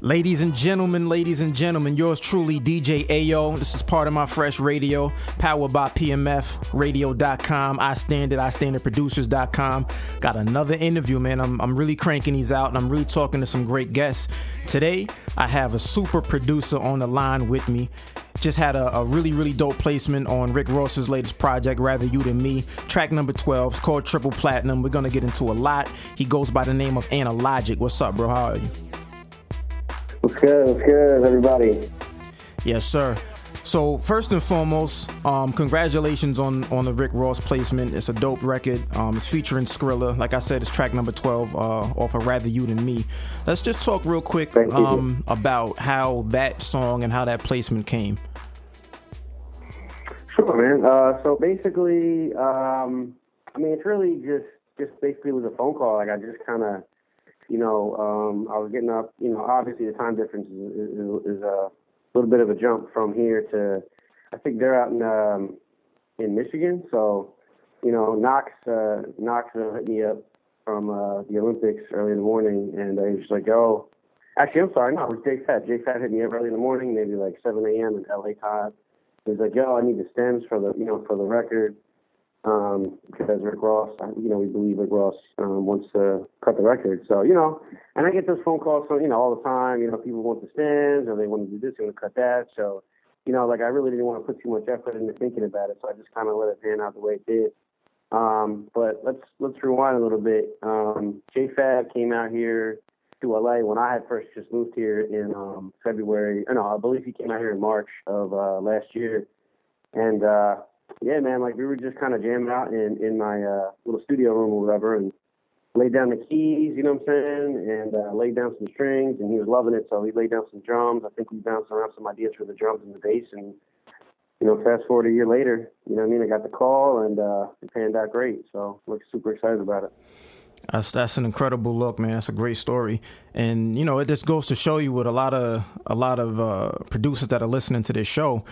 Ladies and gentlemen, ladies and gentlemen, yours truly, DJ Ayo. This is part of my fresh radio, powered by PMF Radio.com. I stand it, I stand it producers.com. Got another interview, man. I'm, I'm really cranking these out and I'm really talking to some great guests. Today, I have a super producer on the line with me. Just had a, a really, really dope placement on Rick Ross's latest project, Rather You Than Me. Track number 12. It's called Triple Platinum. We're gonna get into a lot. He goes by the name of Analogic. What's up, bro? How are you? What's good? What's good, everybody? Yes, sir. So first and foremost, um, congratulations on on the Rick Ross placement. It's a dope record. Um, it's featuring Scrilla. Like I said, it's track number twelve uh, off of Rather You Than Me. Let's just talk real quick um, about how that song and how that placement came. Sure, man. Uh, so basically, um, I mean, it's really just just basically was a phone call. Like I just kind of you know, um, I was getting up. You know, obviously the time difference is, is, is a little bit of a jump from here to. I think they're out in um, in Michigan, so you know, Knox uh, Knoxville hit me up from uh, the Olympics early in the morning, and I was like, "Oh, actually, I'm sorry, no, it was Jake Fat. Jake Fat hit me up early in the morning, maybe like 7 a.m. in LA time. He's like, "Yo, I need the stems for the you know for the record." Um, because Rick Ross, you know, we believe Rick Ross um, wants to cut the record. So, you know, and I get those phone calls, from, you know, all the time. You know, people want the stems or they want to do this, they want to cut that. So, you know, like I really didn't want to put too much effort into thinking about it, so I just kind of let it pan out the way it did. Um, but let's let's rewind a little bit. Um, J Fab came out here to LA when I had first just moved here in um, February. No, I believe he came out here in March of uh, last year, and uh, yeah, man, like we were just kind of jamming out in in my uh, little studio room or whatever, and laid down the keys, you know what I'm saying, and uh, laid down some strings, and he was loving it. So he laid down some drums. I think we bounced around some ideas for the drums and the bass, and you know, fast forward a year later, you know what I mean? I got the call, and uh, it panned out great. So we're super excited about it. That's that's an incredible look, man. That's a great story, and you know, it just goes to show you what a lot of a lot of uh, producers that are listening to this show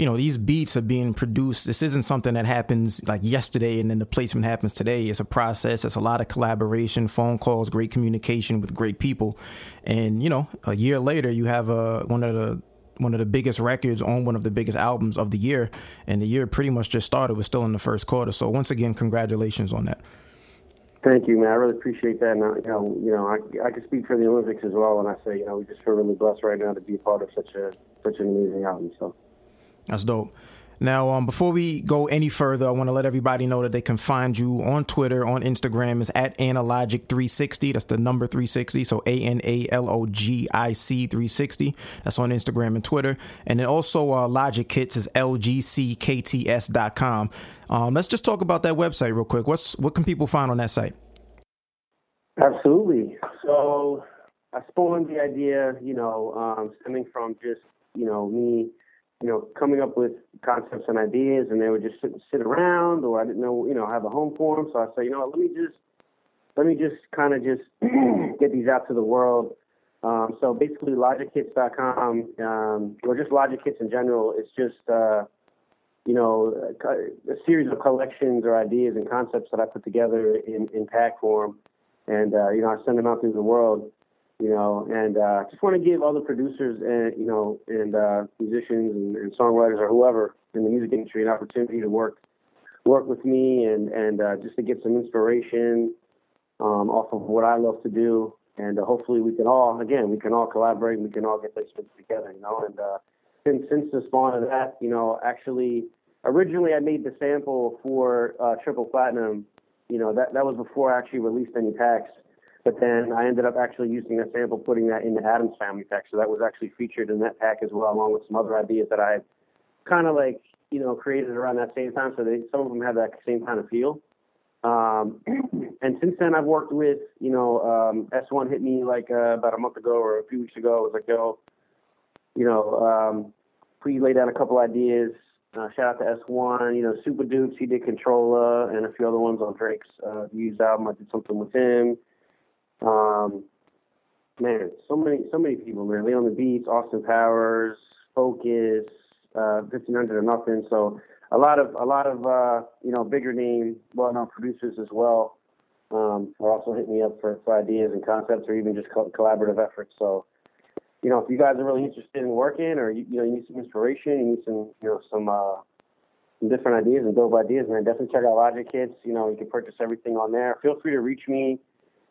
you know, these beats are being produced. This isn't something that happens like yesterday and then the placement happens today. It's a process. It's a lot of collaboration, phone calls, great communication with great people. And, you know, a year later, you have a, one of the one of the biggest records on one of the biggest albums of the year, and the year pretty much just started. We're still in the first quarter. So once again, congratulations on that. Thank you, man. I really appreciate that. And uh, you know, you know, I, I can speak for the Olympics as well when I say, you know, we just feel really blessed right now to be a part of such a such an amazing album. So. That's dope. Now, um, before we go any further, I want to let everybody know that they can find you on Twitter, on Instagram, is at Analogic360. That's the number 360. So A N A L O G I C 360. That's on Instagram and Twitter. And then also, uh, Logic Kits is LGCKTS.com. Um, let's just talk about that website real quick. What's What can people find on that site? Absolutely. So I spawned the idea, you know, um, stemming from just, you know, me you know, coming up with concepts and ideas, and they would just sit, sit around, or I didn't know, you know, have a home for them. So I say, you know, what, let me just, let me just kind of just get these out to the world. Um, so basically, LogicKits.com, um, or just Logic Kits in general, it's just, uh, you know, a, a, series of collections or ideas and concepts that I put together in, in tag form, and uh, you know, I send them out through the world you know, and uh, just want to give other producers and you know and uh, musicians and, and, songwriters or whoever in the music industry an opportunity to work work with me and and uh, just to get some inspiration um, off of what I love to do, and uh, hopefully we can all again we can all collaborate and we can all get those things together, you know. And uh, since since the spawn of that, you know, actually originally I made the sample for uh, Triple Platinum. You know that that was before I actually released any packs but then I ended up actually using a sample, putting that in the Addams Family pack. So that was actually featured in that pack as well, along with some other ideas that I kind of like, you know, created around that same time. So they, some of them have that same kind of feel. Um, and since then, I've worked with, you know, um, S1 hit me like uh, about a month ago or a few weeks ago. It was like, yo, you know, um, we laid a couple ideas. Uh, shout out to S1, you know, Supa Dups, he did Controlla and a few other ones on Drake's uh, Views album. I did something with him. Um, man, so many, so many people, man. Lee on the Beats, Austin Powers, Focus, uh, 1500 or nothing. So a lot of, a lot of, uh, you know, bigger name, well-known producers as well. Um, are also hitting me up for, for ideas and concepts or even just co- collaborative efforts. So, you know, if you guys are really interested in working, or you, you know, you need some inspiration, you need some, you know, some uh, some different ideas and dope ideas, man, definitely check out Logic Kits. You know, you can purchase everything on there. Feel free to reach me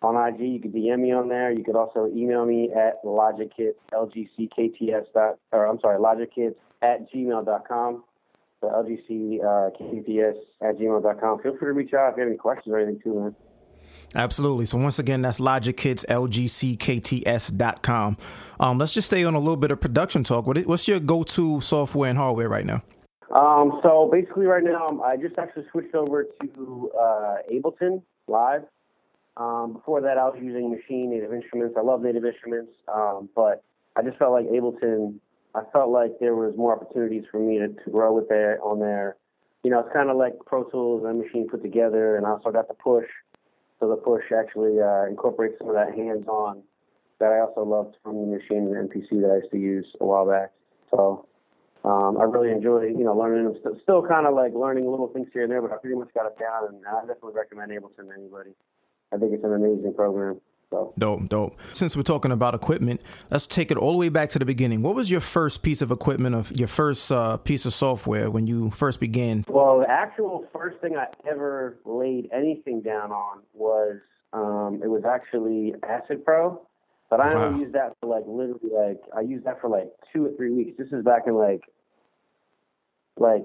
on IG. You can DM me on there. You could also email me at logickits, lgckts dot, or I'm sorry, logickits at gmail.com. So lgc uh, at gmail.com. Feel free to reach out if you have any questions or anything too, man. Absolutely. So once again, that's Logic Kits, lgckts.com. Um, let's just stay on a little bit of production talk. What, what's your go-to software and hardware right now? Um, so basically, right now, um, I just actually switched over to uh, Ableton Live. Um, before that, I was using Machine, Native Instruments. I love Native Instruments, um, but I just felt like Ableton. I felt like there was more opportunities for me to, to grow with there on there. You know, it's kind of like Pro Tools and Machine put together, and I also got the push. So the push actually uh, incorporates some of that hands-on that I also loved from the Machine and MPC that I used to use a while back. So um, I really enjoy, you know, learning them. Still, still kind of like learning little things here and there, but I pretty much got it down, and I definitely recommend Ableton to anybody. I think it's an amazing program. So. Dope, dope. Since we're talking about equipment, let's take it all the way back to the beginning. What was your first piece of equipment, of your first uh, piece of software when you first began? Well, the actual first thing I ever laid anything down on was um, it was actually Acid Pro, but I wow. only used that for like literally like I used that for like two or three weeks. This is back in like like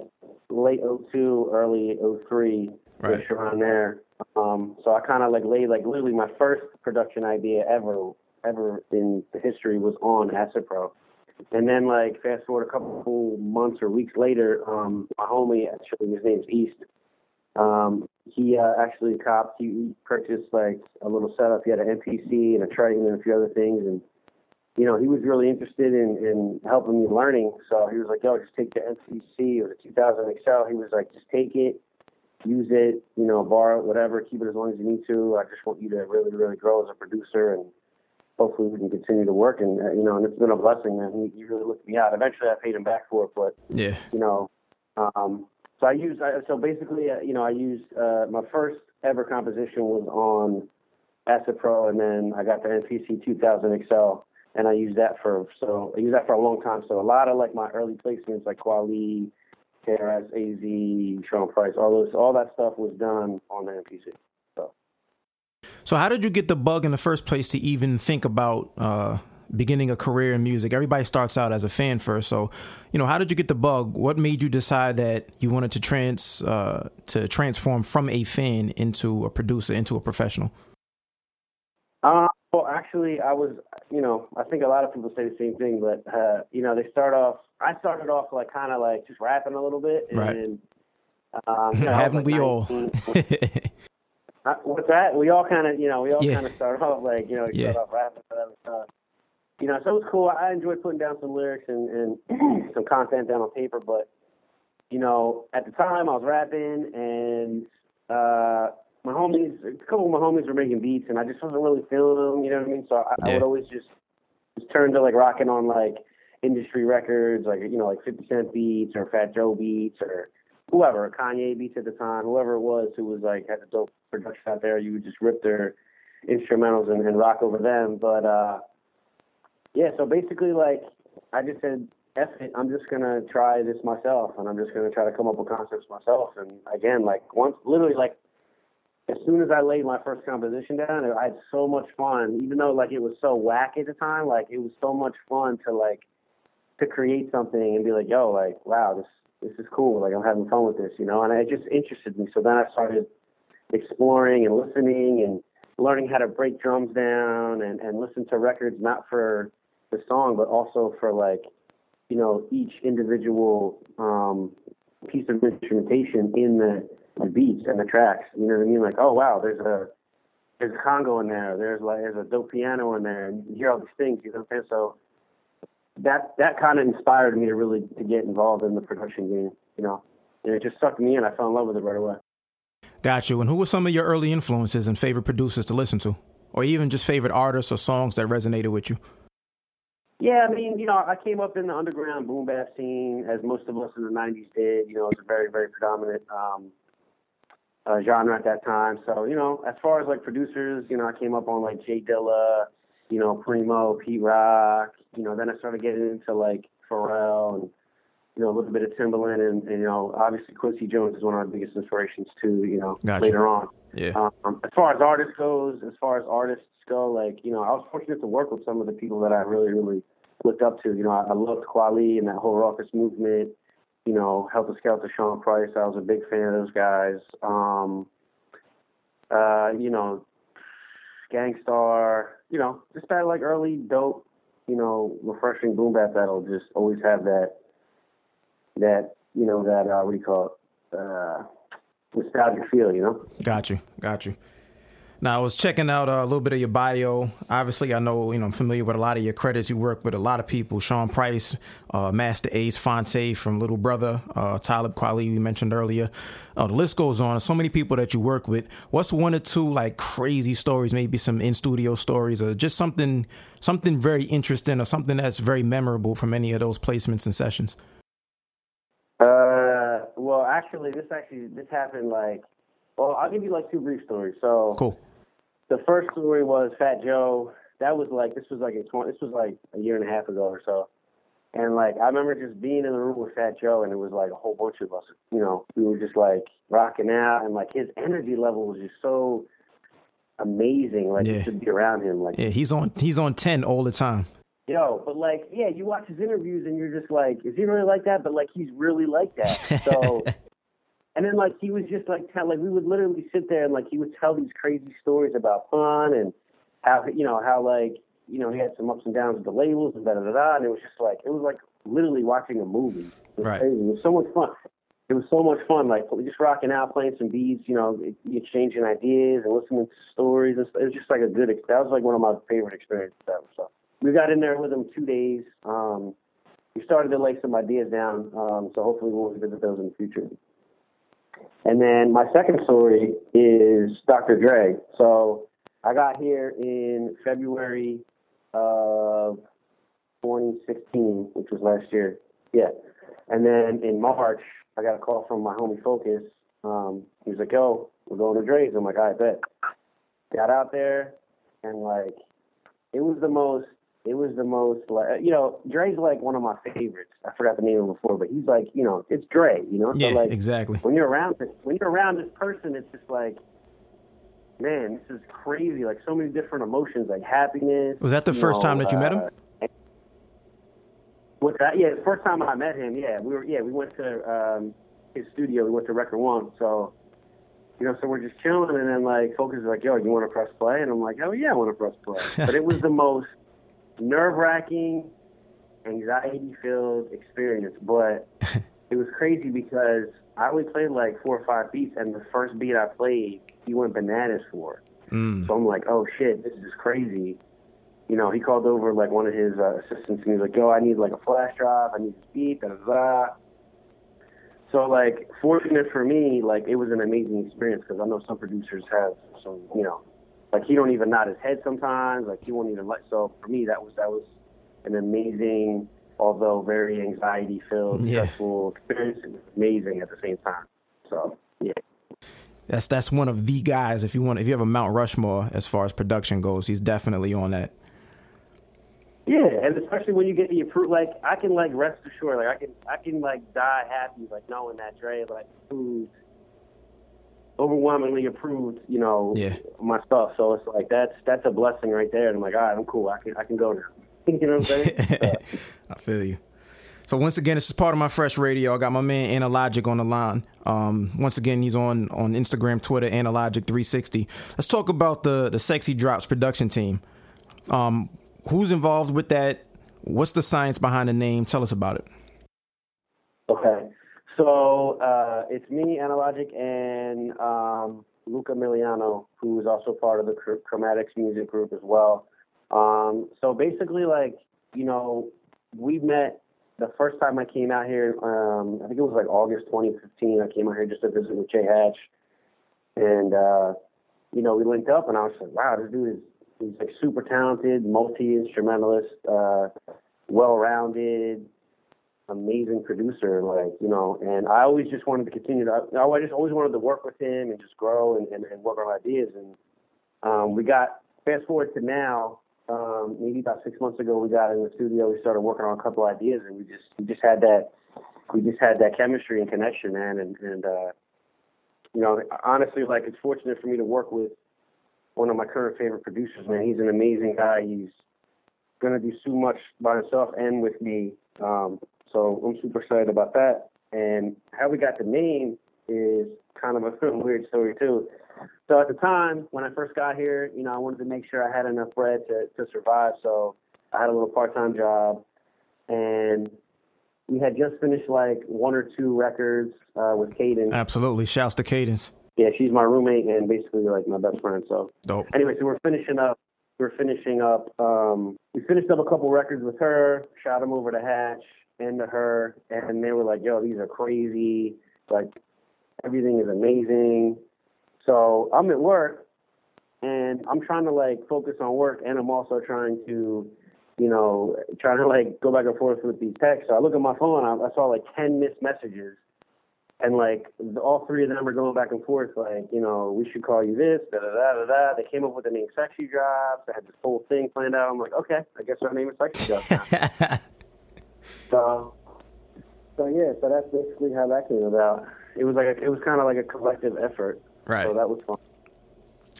late 02, early 03, right. around there. Um, so I kind of like laid like literally my first production idea ever ever in the history was on Acid Pro. And then like fast forward a couple months or weeks later, um, my homie actually his name's East. Um, he uh, actually copped. He purchased like a little setup. He had an MPC and a Triton and a few other things, and you know he was really interested in in helping me learning. So he was like, "Yo, just take the MPC or the 2000 XL." He was like, "Just take it, use it, you know, borrow it, whatever, keep it as long as you need to. I just want you to really, really grow as a producer, and hopefully we can continue to work. And uh, you know, and it's been a blessing, man. He, he really looked me out. Eventually, I paid him back for it, but yeah, you know, um, so I used. I, so basically, uh, you know, I used uh, my first ever composition was on Acid Pro, and then I got the MPC 2000 XL. And I used that for so I used that for a long time. So a lot of like my early placements, like Kweli, KRS, AZ, Sean Price, all those, all that stuff was done on the MPC. So, so how did you get the bug in the first place to even think about uh, beginning a career in music? Everybody starts out as a fan first, so you know, how did you get the bug? What made you decide that you wanted to trans uh, to transform from a fan into a producer, into a professional? Uh, well, actually, I was, you know, I think a lot of people say the same thing, but uh, you know, they start off. I started off like kind of like just rapping a little bit, and right. um, you know, haven't like we 19, all? uh, what's that? We all kind of, you know, we all yeah. kind of start off like, you know, yeah. start off rapping, whatever stuff. You know, so it was cool. I enjoyed putting down some lyrics and, and some content down on paper, but you know, at the time I was rapping and uh my homies, a couple of my homies were making beats, and I just wasn't really feeling them. You know what I mean? So I, yeah. I would always just, just turn to like rocking on like industry records, like you know, like Fifty Cent beats or Fat Joe beats or whoever, Kanye beats at the time, whoever it was who was like had a dope production out there. You would just rip their instrumentals and, and rock over them. But uh, yeah, so basically, like I just said, F it, I'm just gonna try this myself, and I'm just gonna try to come up with concepts myself. And again, like once, literally, like as soon as I laid my first composition down, I had so much fun. Even though like it was so whack at the time, like it was so much fun to like to create something and be like, yo, like wow, this this is cool. Like I'm having fun with this, you know. And it just interested me. So then I started exploring and listening and learning how to break drums down and and listen to records not for the song but also for like you know each individual um, piece of instrumentation in the the beats and the tracks. You know what I mean? Like, oh wow, there's a there's a congo in there. There's like there's a dope piano in there, and you hear all these things. You know what I'm saying? So that that kind of inspired me to really to get involved in the production game. You know, and it just sucked me in. I fell in love with it right away. Got you. And who were some of your early influences and favorite producers to listen to, or even just favorite artists or songs that resonated with you? Yeah, I mean, you know, I came up in the underground boom bap scene, as most of us in the '90s did. You know, it was a very, very predominant um, uh, genre at that time. So, you know, as far as like producers, you know, I came up on like J Dilla, you know, Primo, Pete Rock. You know, then I started getting into like Pharrell and you know a little bit of Timbaland, and, and you know, obviously Quincy Jones is one of our biggest inspirations too. You know, Gotcha. later on. Yeah. Um, as far as artists goes, as far as artists go, like you know, I was fortunate to work with some of the people that I really, really looked up to. You know, I, I loved Kweli and that whole Rawkus movement. You know, Heltah Skeltah, Sean Price. I was a big fan of those guys. Um, uh, you know, Gang Starr. You know, just that like early dope. You know, refreshing boom bap that'll just always have that. That you know that uh, what do you call it? Uh, nostalgic feel. You know. Got you. Got you. Now I was checking out uh, a little bit of your bio. Obviously, I know you know I'm familiar with a lot of your credits. You work with a lot of people: Sean Price, uh, Masta Ace, Phonte from Little Brother, uh, Talib Kweli we mentioned earlier. Uh, the list goes on. So many people that you work with. What's one or two like crazy stories? Maybe some in studio stories, or just something something very interesting, or something that's very memorable from any of those placements and sessions. Uh, well, actually, this actually this happened like. Well, I'll give you like two brief stories. So Cool. The first story was Fat Joe. That was like this was like a twenty. This was like a year and a half ago or so. And like I remember just being in the room with Fat Joe, and it was like a whole bunch of us. You know, we were just like rocking out, and like his energy level was just so amazing. Like Yeah. you should be around him. Like Yeah, he's on he's on ten all the time. Yo, but like, yeah, you watch his interviews and you're just like, is he really like that? But like, he's really like that. So, and then like, he was just like, tell, like, we would literally sit there and like, he would tell these crazy stories about fun and how, you know, how like, you know, he had some ups and downs with the labels and da da da da. And it was just like, it was like literally watching a movie. It was Right. crazy. It was so much fun. It was so much fun, like just rocking out, playing some beats, you know, exchanging ideas and listening to stories. and stuff. It was just like a good. That was like one of my favorite experiences ever. So we got in there with him two days. Um, we started to lay some ideas down, um, so hopefully we'll revisit those in the future. And then my second story is Dr. Dre. So I got here in February of 2016, which was last year. Yeah. And then in March, I got a call from my homie Focus. Um, he was like, yo, we're going to Dre's. I'm like, I bet. Got out there, and like, it was the most it was the most like you know Dre's like one of my favorites. I forgot the name of him before, but he's like you know it's Dre. You know, Yeah, like exactly. when you're around this when you're around this person, it's just like man, this is crazy. Like so many different emotions, like happiness. Was that the first know, time that you met him? uh, With that, yeah, the first time I met him, yeah, we were yeah we went to um, his studio. We went to Record One, so. You know, so we're just chilling, and then like Focus is like, "Yo, you want to press play?" And I'm like, "Oh yeah, I want to press play." but it was the most nerve wracking, anxiety filled experience. But it was crazy because I only played like four or five beats, and the first beat I played, he went bananas for. Mm. So I'm like, oh shit, this is crazy. You know, he called over like one of his uh, assistants, and he's like, yo, I need like a flash drive, I need this beat, da da da. So like, fortunate for me, like it was an amazing experience because I know some producers have some, you know, like he don't even nod his head sometimes, like he won't even let. So for me, that was that was an amazing, although very anxiety filled, Yeah. stressful experience. It was amazing at the same time. So yeah. That's that's one of the guys. If you want, if you have a Mount Rushmore as far as production goes, he's definitely on that. Yeah, and especially when you get the approved, like I can like rest assured, like I can I can like die happy, like knowing that Dre like approved, overwhelmingly approved, you know, Yeah. my stuff. So it's like that's that's a blessing right there. And I'm like, all right, I'm cool. I can I can go now. you know what I'm saying? I feel you. So once again, this is part of my fresh radio. I got my man Analogic on the line. Um, once again, he's on on Instagram, Twitter, Analogic360. Let's talk about the the Sexy Drops production team. Um, who's involved with that? What's the science behind the name? Tell us about it. Okay. So uh, it's me, Analogic, and um, Luca Miliano, who is also part of the Chromatics music group as well. Um, so basically, like, you know, we met the first time I came out here, um, I think it was like August 2015. I came out here just to visit with Jay Hatch. And, uh, you know, we linked up, and I was like, wow, this dude is he's like super talented, multi instrumentalist, uh, well rounded, amazing producer, like you know. And I always just wanted to continue to. I just always wanted to work with him and just grow and, and, and work on ideas. And um, we got fast forward to now. um, maybe about six months ago, we got in the studio. We started working on a couple ideas, and we just we just had that we just had that chemistry and connection, man. And and uh, you know, honestly, like it's fortunate for me to work with one of my current favorite producers, man. He's an amazing guy. He's gonna do so much by himself and with me. Um, so I'm super excited about that. And how we got the name is kind of a weird story too. So at the time when I first got here, you know, I wanted to make sure I had enough bread to, to survive. So I had a little part-time job, and we had just finished like one or two records uh, with Cadence. Absolutely, shouts to Cadence. Yeah, she's my roommate and basically like my best friend. So dope. Anyway, so we're finishing up. We're finishing up. Um, we finished up a couple records with her. Shot them over to Hatch and to her, and they were like, "Yo, these are crazy. Like everything is amazing." So I'm at work, and I'm trying to like focus on work, and I'm also trying to you know, trying to like go back and forth with these texts. So I look at my phone, I, I saw like 10 missed messages. And like all three of them are going back and forth, like, you know, we should call you this, da da da da da. They came up with the name Sexy Drops. I had this whole thing planned out. I'm like, okay, I guess our name is Sexy Drops. so, so yeah, so that's basically how that came about. It was like a, it was kind of like a collective effort. Right. So that was fun.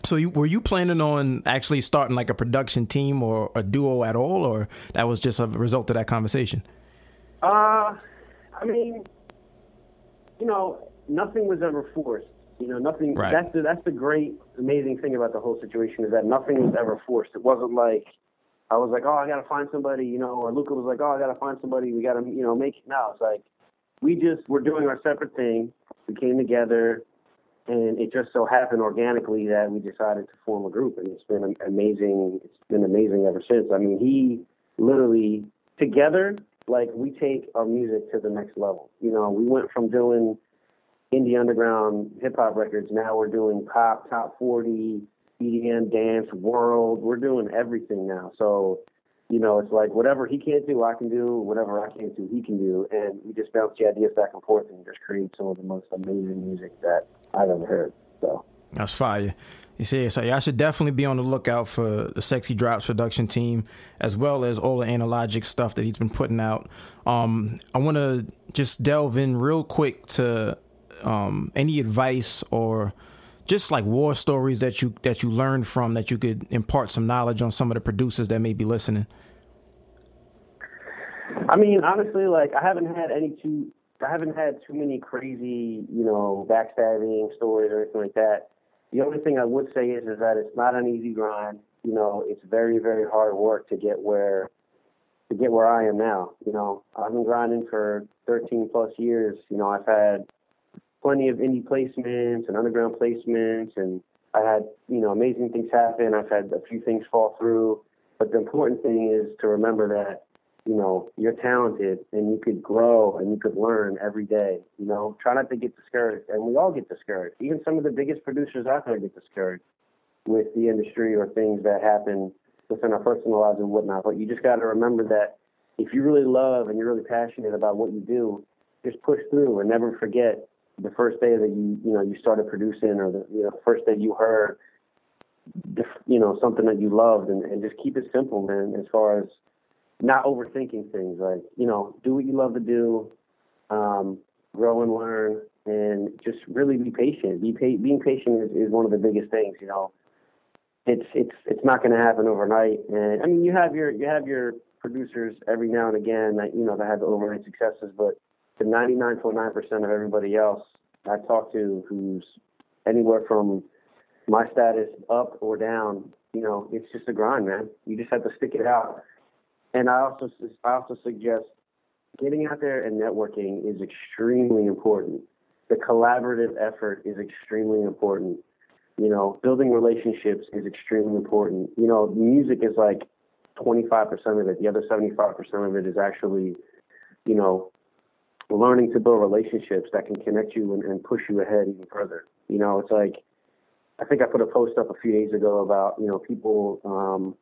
So you, were you planning on actually starting like a production team or a duo at all, or that was just a result of that conversation? Uh, I mean, you know, nothing was ever forced. You know, nothing. Right. That's the that's the great, amazing thing about the whole situation is that nothing was ever forced. It wasn't like I was like, oh, I gotta find somebody, you know, or Luca was like, oh, I gotta find somebody. We gotta, you know, make it now. It's like we just were doing our separate thing. We came together and it just so happened organically that we decided to form a group, and it's been amazing. It's been amazing ever since. I mean, he literally together, like we take our music to the next level. You know, we went from doing indie underground hip hop records. Now we're doing pop, top forty, EDM, dance, world. We're doing everything now. So, you know, it's like whatever he can't do, I can do. Whatever I can't do, he can do. And we just bounce the ideas back and forth and just create some of the most amazing music that I've ever heard. So that's fire. You see, so I should definitely be on the lookout for the Sexy Drops production team, as well as all the analogic stuff that he's been putting out. Um, I want to just delve in real quick to um, any advice or just like war stories that you that you learned from that you could impart some knowledge on some of the producers that may be listening. I mean, honestly, like I haven't had any too I haven't had too many crazy, you know, backstabbing stories or anything like that. The only thing I would say is is that it's not an easy grind. You know, it's very, very hard work to get where to get where I am now. You know, I've been grinding for 13 plus years. You know, I've had plenty of indie placements and underground placements, and I had you know amazing things happen. I've had a few things fall through, but the important thing is to remember that you know, you're talented and you could grow and you could learn every day. You know, try not to get discouraged. And we all get discouraged. Even some of the biggest producers out there get discouraged with the industry or things that happen within our personal lives and whatnot. But you just got to remember that if you really love and you're really passionate about what you do, just push through and never forget the first day that you, you know, you started producing or the, you know, first day you heard, you know, something that you loved and, and just keep it simple, man, as far as not overthinking things. Like you know, do what you love to do, um, grow and learn, and just really be patient. Be pa- being patient is, is one of the biggest things. You know, it's it's it's not going to happen overnight. And I mean, you have your you have your producers every now and again that you know that have overnight successes, but the 99.9% of everybody else I talk to who's anywhere from my status up or down, you know, it's just a grind, man. You just have to stick it out. And I also I also suggest getting out there and networking is extremely important. The collaborative effort is extremely important. You know, building relationships is extremely important. You know, music is like 25% of it. The other 75% of it is actually, you know, learning to build relationships that can connect you and, and push you ahead even further. You know, it's like, I think I put a post up a few days ago about, you know, people um,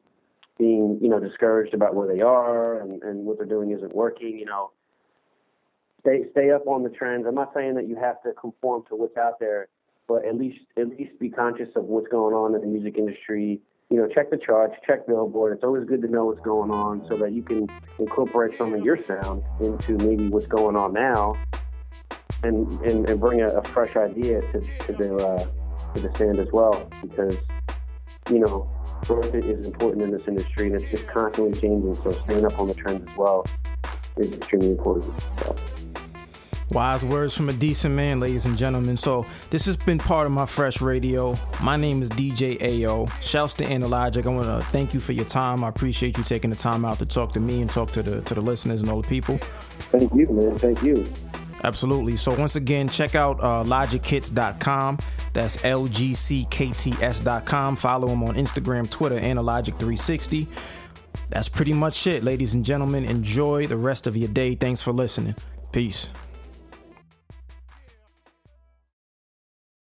being, you know, discouraged about where they are and, and what they're doing isn't working, you know, stay stay up on the trends. I'm not saying that you have to conform to what's out there, but at least at least be conscious of what's going on in the music industry. You know, check the charts, check Billboard. It's always good to know what's going on so that you can incorporate some of your sound into maybe what's going on now, and and, and bring a, a fresh idea to, to the uh, to the sound as well. Because you know, growth is important in this industry, and it's just constantly changing. So staying up on the trends as well is extremely important. So. Wise words from a decent man, ladies and gentlemen. So this has been part of my fresh radio. My name is DJ AO. Shouts to Analogic. I want to thank you for your time. I appreciate you taking the time out to talk to me and talk to the to the listeners and all the people. Thank you, man. Thank you. Absolutely. So once again, check out uh, logickits.com. That's lgckts.com. Follow him on Instagram, Twitter, Analogic360. That's pretty much it, ladies and gentlemen. Enjoy the rest of your day. Thanks for listening. Peace.